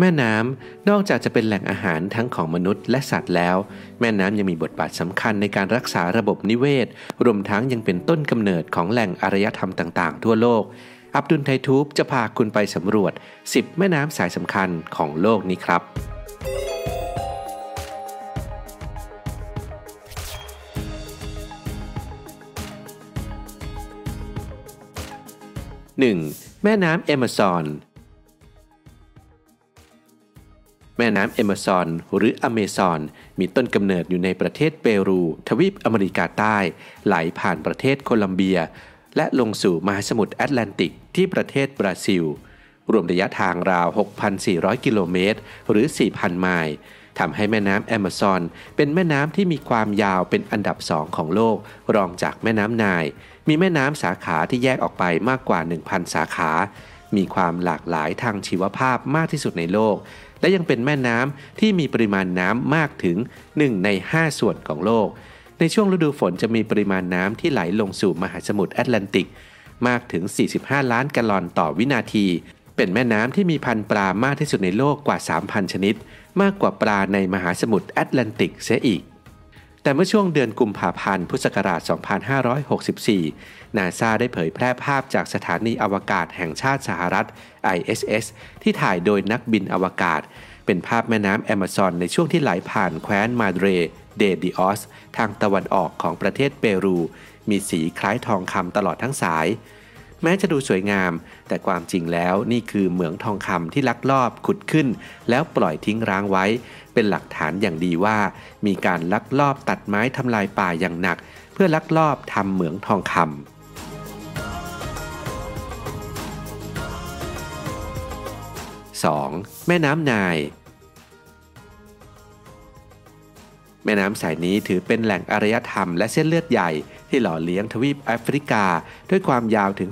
แม่น้ำนอกจากจะเป็นแหล่งอาหารทั้งของมนุษย์และสัตว์แล้ว แม่น้ำยังมีบทบาทสำคัญในการรักษาระบบนิเวศ รวมทั้งยังเป็นต้นกำเนิดของแหล่งอารยธรรมต่างๆ ทั่วโลก อับดุลไททูบจะพาคุณไปสำรวจ 10 แม่น้ำสายสำคัญของโลกนี้ครับ 1. แม่น้ำเอมซอน แม่น้ำเอมซอนหรืออเมซอนมีต้นกำเนิดอยู่ในประเทศเปรู ทวีปอเมริกาใต้ ไหลผ่านประเทศโคลัมเบีย และลงสู่มหาสมุทรแอตแลนติกที่ประเทศบราซิล รวมระยะทางราว 6,400 กิโลเมตร หรือ 4,000 ไมล์ทำให้แม่น้ำแอมะซอนเป็นแม่น้ำที่มีความยาวเป็นอันดับสองของโลก รองจากแม่น้ำนาย มีแม่น้ำสาขาที่แยกออกไปมากกว่า 1,000 สาขา มีความหลากหลายทางชีวภาพมากที่สุดในโลก และยังเป็นแม่น้ำที่มีปริมาณน้ำมากถึง 1 ใน 5 ส่วนของโลก ในช่วงฤดูฝนจะมีปริมาณน้ำที่ไหลลงสู่มหาสมุทรแอตแลนติก มากถึง 45 ล้านกลลอนต่อวินาที เป็นแม่น้ำที่มีพันธุ์ปลามากที่สุดในโลกกว่า 3,000 ชนิด มากกว่าปลาในมหาสมุทรแอตแลนติกเสียอีก แต่เมื่อช่วงเดือนกุมภาพันธ์ พุทธศักราช 2564 นาซาได้เผยแพร่ภาพจากสถานีอวกาศแห่งชาติสหรัฐ ISS ที่ถ่ายโดยนักบินอวกาศ เป็นภาพแม่น้ำแอมะซอนในช่วงที่ไหลผ่านแคว้นมาเดรเดดิออส ทางตะวันออกของประเทศเปรู มีสีคล้ายทองคำตลอดทั้งสาย แม้จะดูสวยงาม แต่ความจริงแล้วนี่คือเหมืองทองคำที่ลักลอบขุดขึ้น แล้วปล่อยทิ้งร้างไว้ เป็นหลักฐานอย่างดีว่า มีการลักลอบตัดไม้ทำลายป่าอย่างหนัก เพื่อลักลอบทำเหมืองทองคำ 2. แม่น้ำนาย แม่น้ำสายนี้ถือเป็นแหล่งอารยธรรมและเส้นเลือดใหญ่ที่หล่อเลี้ยงทวีปแอฟริกา ด้วยความยาวถึง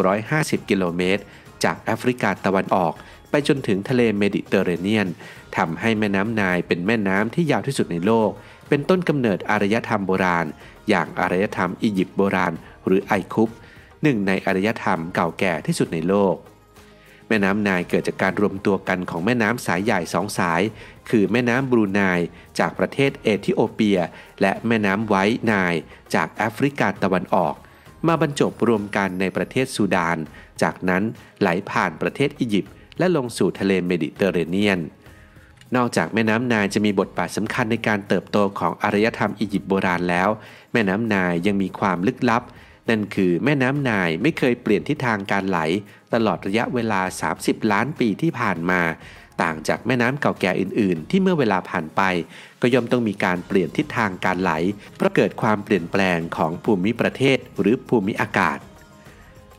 6,650 กิโลเมตร จากแอฟริกาตะวันออก ไปจนถึงทะเลเมดิเตอร์เรเนียนทำให้แม่น้ำไนล์เป็นแม่น้ำที่ยาวที่สุดในโลก เป็นต้นกำเนิดอารยธรรมโบราณ อย่างอารยธรรมอียิปต์โบราณ หรือไอยคุปต์หนึ่งในอารยธรรมเก่าแก่ที่สุดในโลก แม่น้ำไนล์เกิดจากการรวมตัวกันของแม่น้ำสายใหญ่สองสาย คือแม่น้ำบลูไนล์จากประเทศเอธิโอเปีย และแม่น้ำไวท์ไนล์จากแอฟริกาตะวันออกมาบรรจบรวมกันในประเทศซูดาน จากนั้นไหลผ่านประเทศอียิปต์ และลงสู่ทะเลเมดิเตอร์เรเนียน นอกจากแม่น้ำนายจะมีบทบาทสำคัญในการเติบโตของอารยธรรมอียิปต์โบราณแล้ว แม่น้ำนายยังมีความลึกลับ นั่นคือแม่น้ำนายไม่เคยเปลี่ยนทิศทางการไหล ตลอดระยะเวลา 30 ล้านปีที่ผ่านมา ต่างจากแม่น้ำเก่าแก่อื่น ๆ ที่เมื่อเวลาผ่านไป ก็ย่อมต้องมีการเปลี่ยนทิศทางการไหล เพราะเกิดความเปลี่ยนแปลงของภูมิประเทศหรือภูมิอากาศ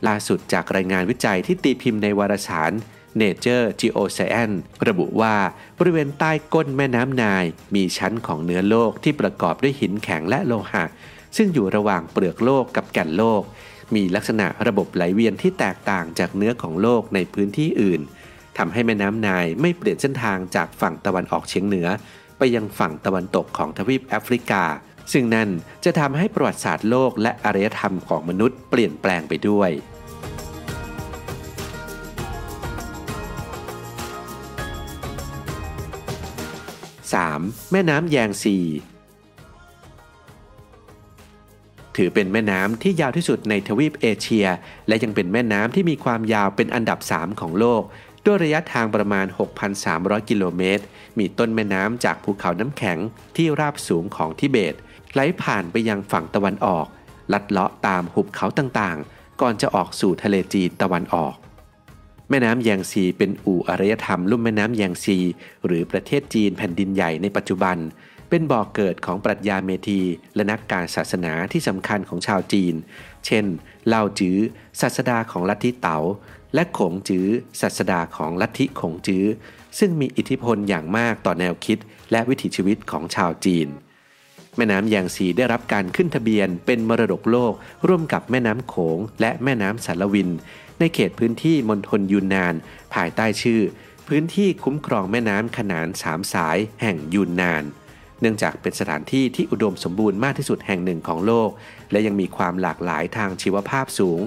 ล่าสุดจากรายงานวิจัยที่ตีพิมพ์ในวารสาร Nature Geoscience ระบุว่าบริเวณใต้ก้นแม่น้ำนาย มีชั้นของเนื้อโลกที่ประกอบด้วยหินแข็งและโลหะ ซึ่งอยู่ระหว่างเปลือกโลกกับแก่นโลก มีลักษณะระบบไหลเวียนที่แตกต่างจากเนื้อของโลกในพื้นที่อื่นทำให้แม่น้ำนายไม่เปลี่ยนเส้นทางจากฝั่งตะวันออกเฉียงเหนือ ไปยังฝั่งตะวันตกของทวีปแอฟริกา ซึ่งนั่นจะทำให้ประวัติศาสตร์โลกและอารยธรรมของมนุษย์เปลี่ยนแปลงไปด้วย 3. แม่น้ำแยงซี ถือเป็นแม่น้ำที่ยาวที่สุดในทวีปเอเชีย และยังเป็นแม่น้ำที่มีความยาวเป็นอันดับ 3 ของโลก ด้วยระยะทางประมาณ 6,300 กิโลเมตร มีต้นแม่น้ำจากภูเขาน้ำแข็งที่ราบสูงของทิเบต ไหลผ่านไปยังฝั่งตะวันออก ลัดเลาะตามหุบเขาต่างๆ ก่อนจะออกสู่ทะเลจีนตะวันออก แม่น้ำแยงซีเป็นอู่อารยธรรมลุ่มแม่น้ำแยงซี หรือประเทศจีนแผ่นดินใหญ่ในปัจจุบัน เป็นบ่อกเกิดของปรัชญาเมธีและนักการศาสนาที่สำคัญของชาวจีน เช่นเล่าจื้อศาสดาของลัทธิเต๋าและขงจื้อศาสดาของลัทธิขงจื้อ ซึ่งมีอิทธิพลอย่างมากต่อแนวคิด และวิถีชีวิตของชาวจีน แม่น้ำแยงซีได้รับการขึ้นทะเบียนเป็นมรดกโลกร่วมกับแม่น้ำโขงและแม่น้ำสารวิน ในเขตพื้นที่มณฑลยูนนาน ภายใต้ชื่อ พื้นที่คุ้มครองแม่น้ำขนานสามสายแห่งยูนนาน เนื่องจากเป็นสถานที่ที่อุดมสมบูรณ์มากที่สุดแห่งหนึ่งของโลก และยังมีความหลากหลายทางชีวภาพสูง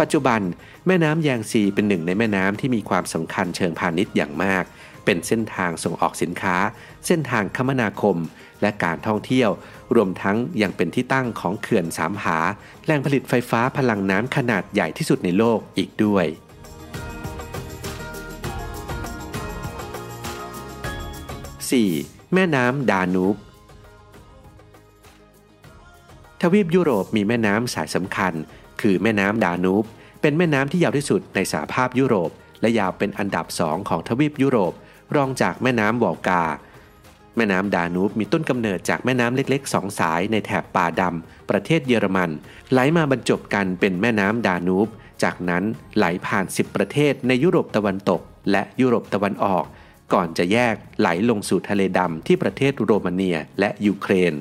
ปัจจุบัน แม่น้ำแยงซีเป็นหนึ่งในแม่น้ำที่มีความสำคัญเชิงพาณิชย์อย่างมาก เป็นเส้นทางส่งออกสินค้า เส้นทางคมนาคม และการท่องเที่ยว รวมทั้งยังเป็นที่ตั้งของเขื่อนสามหา แหล่งผลิตไฟฟ้าพลังน้ำขนาดใหญ่ที่สุดในโลกอีกด้วย 4. แม่น้ำดานูบทวีปยุโรปมีแม่น้ำสายสำคัญ คือแม่น้ำดานูบเป็นแม่น้ำที่ยาวที่สุดในสหภาพยุโรป และยาวเป็นอันดับสองของทวีปยุโรป รองจากแม่น้ำวอลกา แม่น้ำดานูบมีต้นกำเนิดจากแม่น้ำเล็กๆสองสายในแถบป่าดำประเทศเยอรมัน ไหลมาบรรจบกันเป็นแม่น้ำดานูบ จากนั้นไหลผ่าน 10 ประเทศในยุโรปตะวันตก และยุโรปตะวันออก ก่อนจะแยกไหลลงสู่ทะเลดำที่ประเทศโรมาเนียและยูเครน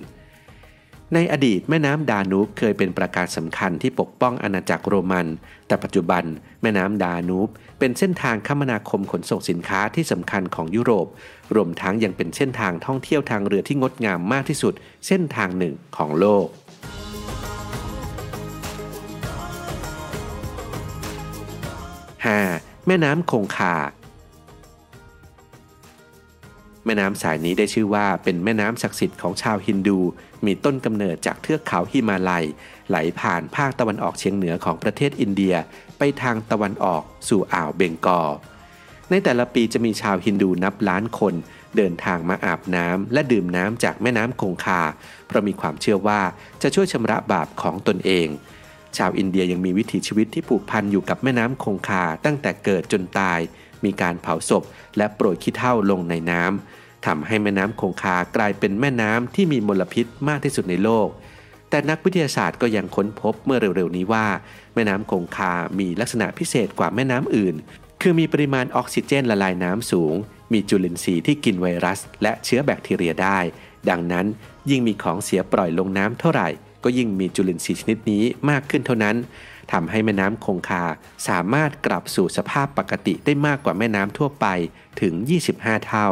ในอดีตแม่น้ำดานูบเคยเป็นประการสำคัญที่ปกป้องอาณาจักรโรมัน แต่ปัจจุบันแม่น้ำดานูบเป็นเส้นทางคมนาคมขนส่งสินค้าที่สำคัญของยุโรป รวมทั้งยังเป็นเส้นทางท่องเที่ยวทางเรือที่งดงามมากที่สุด เส้นทางหนึ่งของโลกแม่น้ำคงคา แม่น้ำสายนี้ได้ชื่อว่าเป็นแม่น้ำศักดิ์สิทธิ์ของชาวฮินดู มีต้นกำเนิดจากเทือกเขาฮิมาลัย ไหลผ่านภาคตะวันออกเฉียงเหนือของประเทศอินเดีย ไปทางตะวันออกสู่อ่าวเบงกอล ในแต่ละปีจะมีชาวฮินดูนับล้านคน เดินทางมาอาบน้ำและดื่มน้ำจากแม่น้ำคงคา เพราะมีความเชื่อว่าจะช่วยชำระบาปของตนเอง ชาวอินเดียยังมีวิถีชีวิตที่ผูกพันอยู่กับแม่น้ำคงคาตั้งแต่เกิดจนตาย มีการเผาศพ และโปรยขี้เถ้าลงในน้ำทำให้แม่น้ำคงคากลายเป็นแม่น้ำที่มีมลพิษมากที่สุดในโลก แต่นักวิทยาศาสตร์ก็ยังค้นพบเมื่อเร็วๆนี้ว่า แม่น้ำคงคา มีลักษณะพิเศษกว่าแม่น้ำอื่น คือมีปริมาณออกซิเจนละลายน้ำสูง มีจุลินทรีย์ที่กินไวรัส และเชื้อแบคทีเรียได้ ดังนั้นยิ่งมีของเสียปล่อยลงน้ำเท่าไหร่ ก็ยิ่งมีจุลินทรีย์ชนิดนี้มากขึ้นเท่านั้นทำให้แม่น้ำคงคาสามารถกลับสู่สภาพปกติได้มากกว่าแม่น้ำทั่วไปถึง 25 เท่า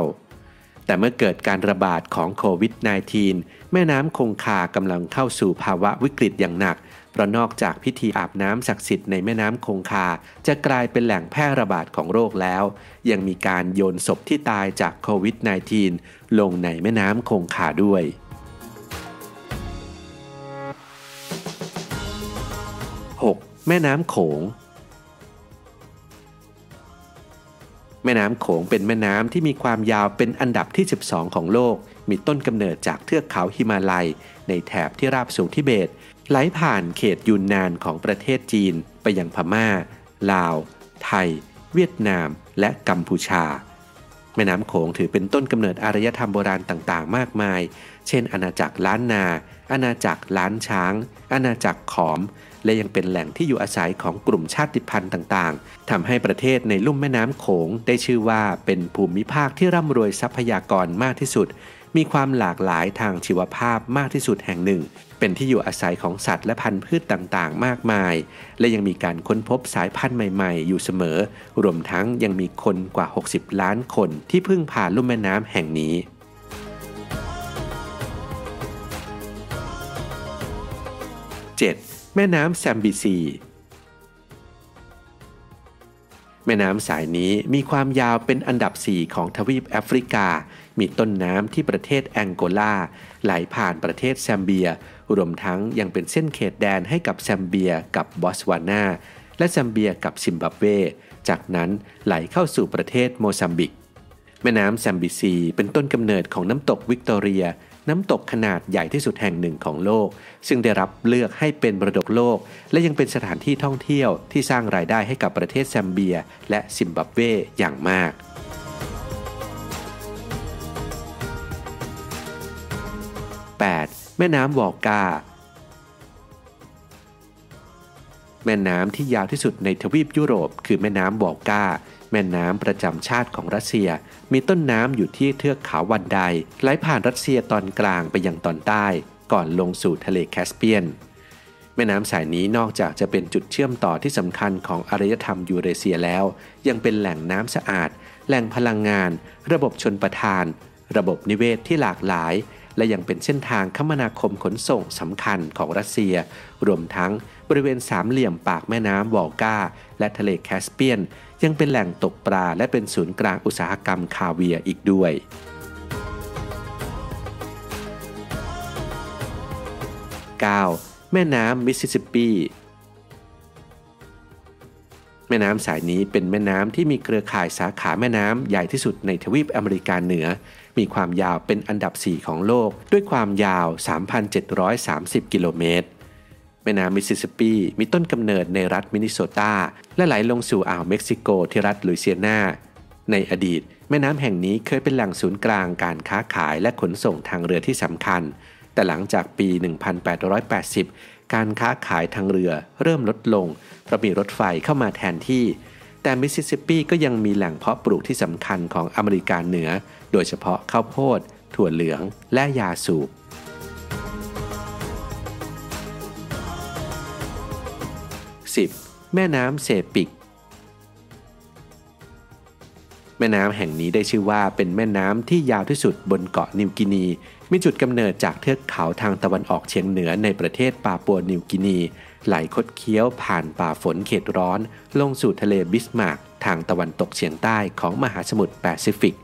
แต่เมื่อเกิดการระบาดของโควิด -19 แม่น้ำคงคากำลังเข้าสู่ภาวะวิกฤตอย่างหนัก เพราะนอกจากพิธีอาบน้ำศักดิ์สิทธิ์ในแม่น้ำคงคา จะกลายเป็นแหล่งแพร่ระบาดของโรคแล้ว ยังมีการโยนศพที่ตายจากโควิด -19 ลงในแม่น้ำคงคาด้วย แม่น้ำโขง แม่น้ำโขงเป็นแม่น้ำที่มีความยาวเป็นอันดับที่ 12 ของโลก มีต้นกำเนิดจากเทือกเขาฮิมาลัย ในแถบที่ราบสูงทิเบต ไหลผ่านเขตยูนนานของประเทศจีน ไปยังพม่า ลาว ไทย เวียดนาม และกัมพูชา แม่น้ำโขงถือเป็นต้นกำเนิดอารยธรรมโบราณต่างๆ มากมาย เช่น อาณาจักรล้านนา อาณาจักรล้านช้าง อาณาจักรขอม และยังเป็นแหล่งที่อยู่อาศัยของกลุ่มชาติพันธุ์ต่างๆทำให้ประเทศในลุ่มแม่น้ำโขงได้ชื่อว่าเป็นภูมิภาคที่ร่ำรวยทรัพยากรมากที่สุด มีความหลากหลายทางชีวภาพมากที่สุดแห่งหนึ่ง เป็นที่อยู่อาศัยของสัตว์และพันธุ์พืชต่างๆ มากมาย และยังมีการค้นพบสายพันธุ์ใหม่ๆ อยู่เสมอ รวมทั้งยังมีคนกว่า 60 ล้านคนที่พึ่งพาลุ่มแม่น้ำแห่งนี้ 7. แม่น้ำแซมบิซี แม่น้ำสายนี้มีความยาวเป็นอันดับ 4 ของทวีปแอฟริกา มีต้นน้ำที่ประเทศแองโกลา ไหลผ่านประเทศแซมเบีย รวมทั้งยังเป็นเส้นเขตแดนให้กับแซมเบียกับบอตสวานา และแซมเบียกับซิมบับเว จากนั้นไหลเข้าสู่ประเทศโมซัมบิก แม่น้ำแซมเบซี เป็นต้นกำเนิดของน้ำตกวิกตอเรีย น้ำตกขนาดใหญ่ที่สุดแห่งหนึ่งของโลก ซึ่งได้รับเลือกให้เป็นมรดกโลก และยังเป็นสถานที่ท่องเที่ยวที่สร้างรายได้ให้กับประเทศแซมเบีย และซิมบับเวอย่างมากแม่น้ำวอลกา แม่น้ำที่ยาวที่สุดในทวีปยุโรป คือแม่น้ำวอลกาแม่น้ำประจำชาติของรัสเซีย มีต้นน้ำอยู่ที่เทือกเขาวันไดไหลผ่านรัสเซียตอนกลางไปยังตอนใต้ ก่อนลงสู่ทะเลแคสเปียน แม่น้ำสายนี้นอกจากจะเป็นจุดเชื่อมต่อที่สำคัญของอารยธรรมยูเรเซียแล้ว ยังเป็นแหล่งน้ำสะอาด แหล่งพลังงาน ระบบชลประทาน ระบบนิเวศที่หลากหลาย และยังเป็นเส้นทางคมนาคมขนส่งสำคัญของรัสเซีย รวมทั้งบริเวณสามเหลี่ยมปากแม่น้ำวอลกาและทะเลแคสเปียน ยังเป็นแหล่งตกปลาและเป็นศูนย์กลางอุตสาหกรรมคาเวียร์อีกด้วย 9. แม่น้ำมิสซิสซิปปี แม่น้ำสายนี้เป็นแม่น้ำที่มีเครือข่ายสาขาแม่น้ำใหญ่ที่สุดในทวีปอเมริกาเหนือ มีความยาวเป็นอันดับ 4 ของโลก ด้วยความยาว 3,730 กิโลเมตร แม่น้ำมิสซิสซิปปี มีต้นกำเนิดในรัฐมินนิโซตา และไหลลงสู่อ่าวเม็กซิโกที่รัฐลุยเซียนา ในอดีต แม่น้ำแห่งนี้เคยเป็นแหล่งศูนย์กลางการค้าขายและขนส่งทางเรือที่สำคัญ แต่หลังจากปี 1880 การค้าขายทางเรือเริ่มลดลงเพราะมีรถไฟเข้ามาแทนที่ แต่มิสซิสซิปปีก็ยังมีแหล่งเพาะปลูกที่สำคัญของอเมริกาเหนือ โดยเฉพาะข้าวโพด ถั่วเหลือง และยาสูบ 10. แม่น้ำเซปิก แม่น้ำแห่งนี้ได้ชื่อว่าเป็นแม่น้ำที่ยาวที่สุดบนเกาะนิวกินี มีจุดกำเนิดจากเทือกเขาทางตะวันออกเฉียงเหนือในประเทศปาปัวนิวกินี ไหลคดเคี้ยวผ่านป่าฝนเขตร้อน ลงสู่ทะเลบิสมาร์กทางตะวันตกเฉียงใต้ของมหาสมุทรแปซิฟิก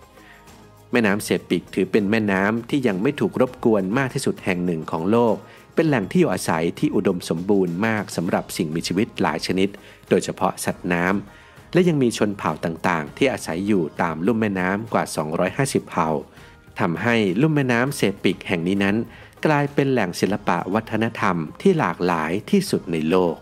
แม่น้ำเซปิกถือเป็นแม่น้ำที่ยังไม่ถูกรบกวนมากที่สุดแห่งหนึ่งของโลก เป็นแหล่งที่อยู่อาศัยที่อุดมสมบูรณ์มากสำหรับสิ่งมีชีวิตหลายชนิด โดยเฉพาะสัตว์น้ำ และยังมีชนเผ่าต่างๆ ที่อาศัยอยู่ตามลุ่มแม่น้ำกว่า 250 เผ่าทำให้ลุ่มแม่น้ำเซปิกแห่งนี้นั้น กลายเป็นแหล่งศิลปะวัฒนธรรมที่หลากหลายที่สุดในโลก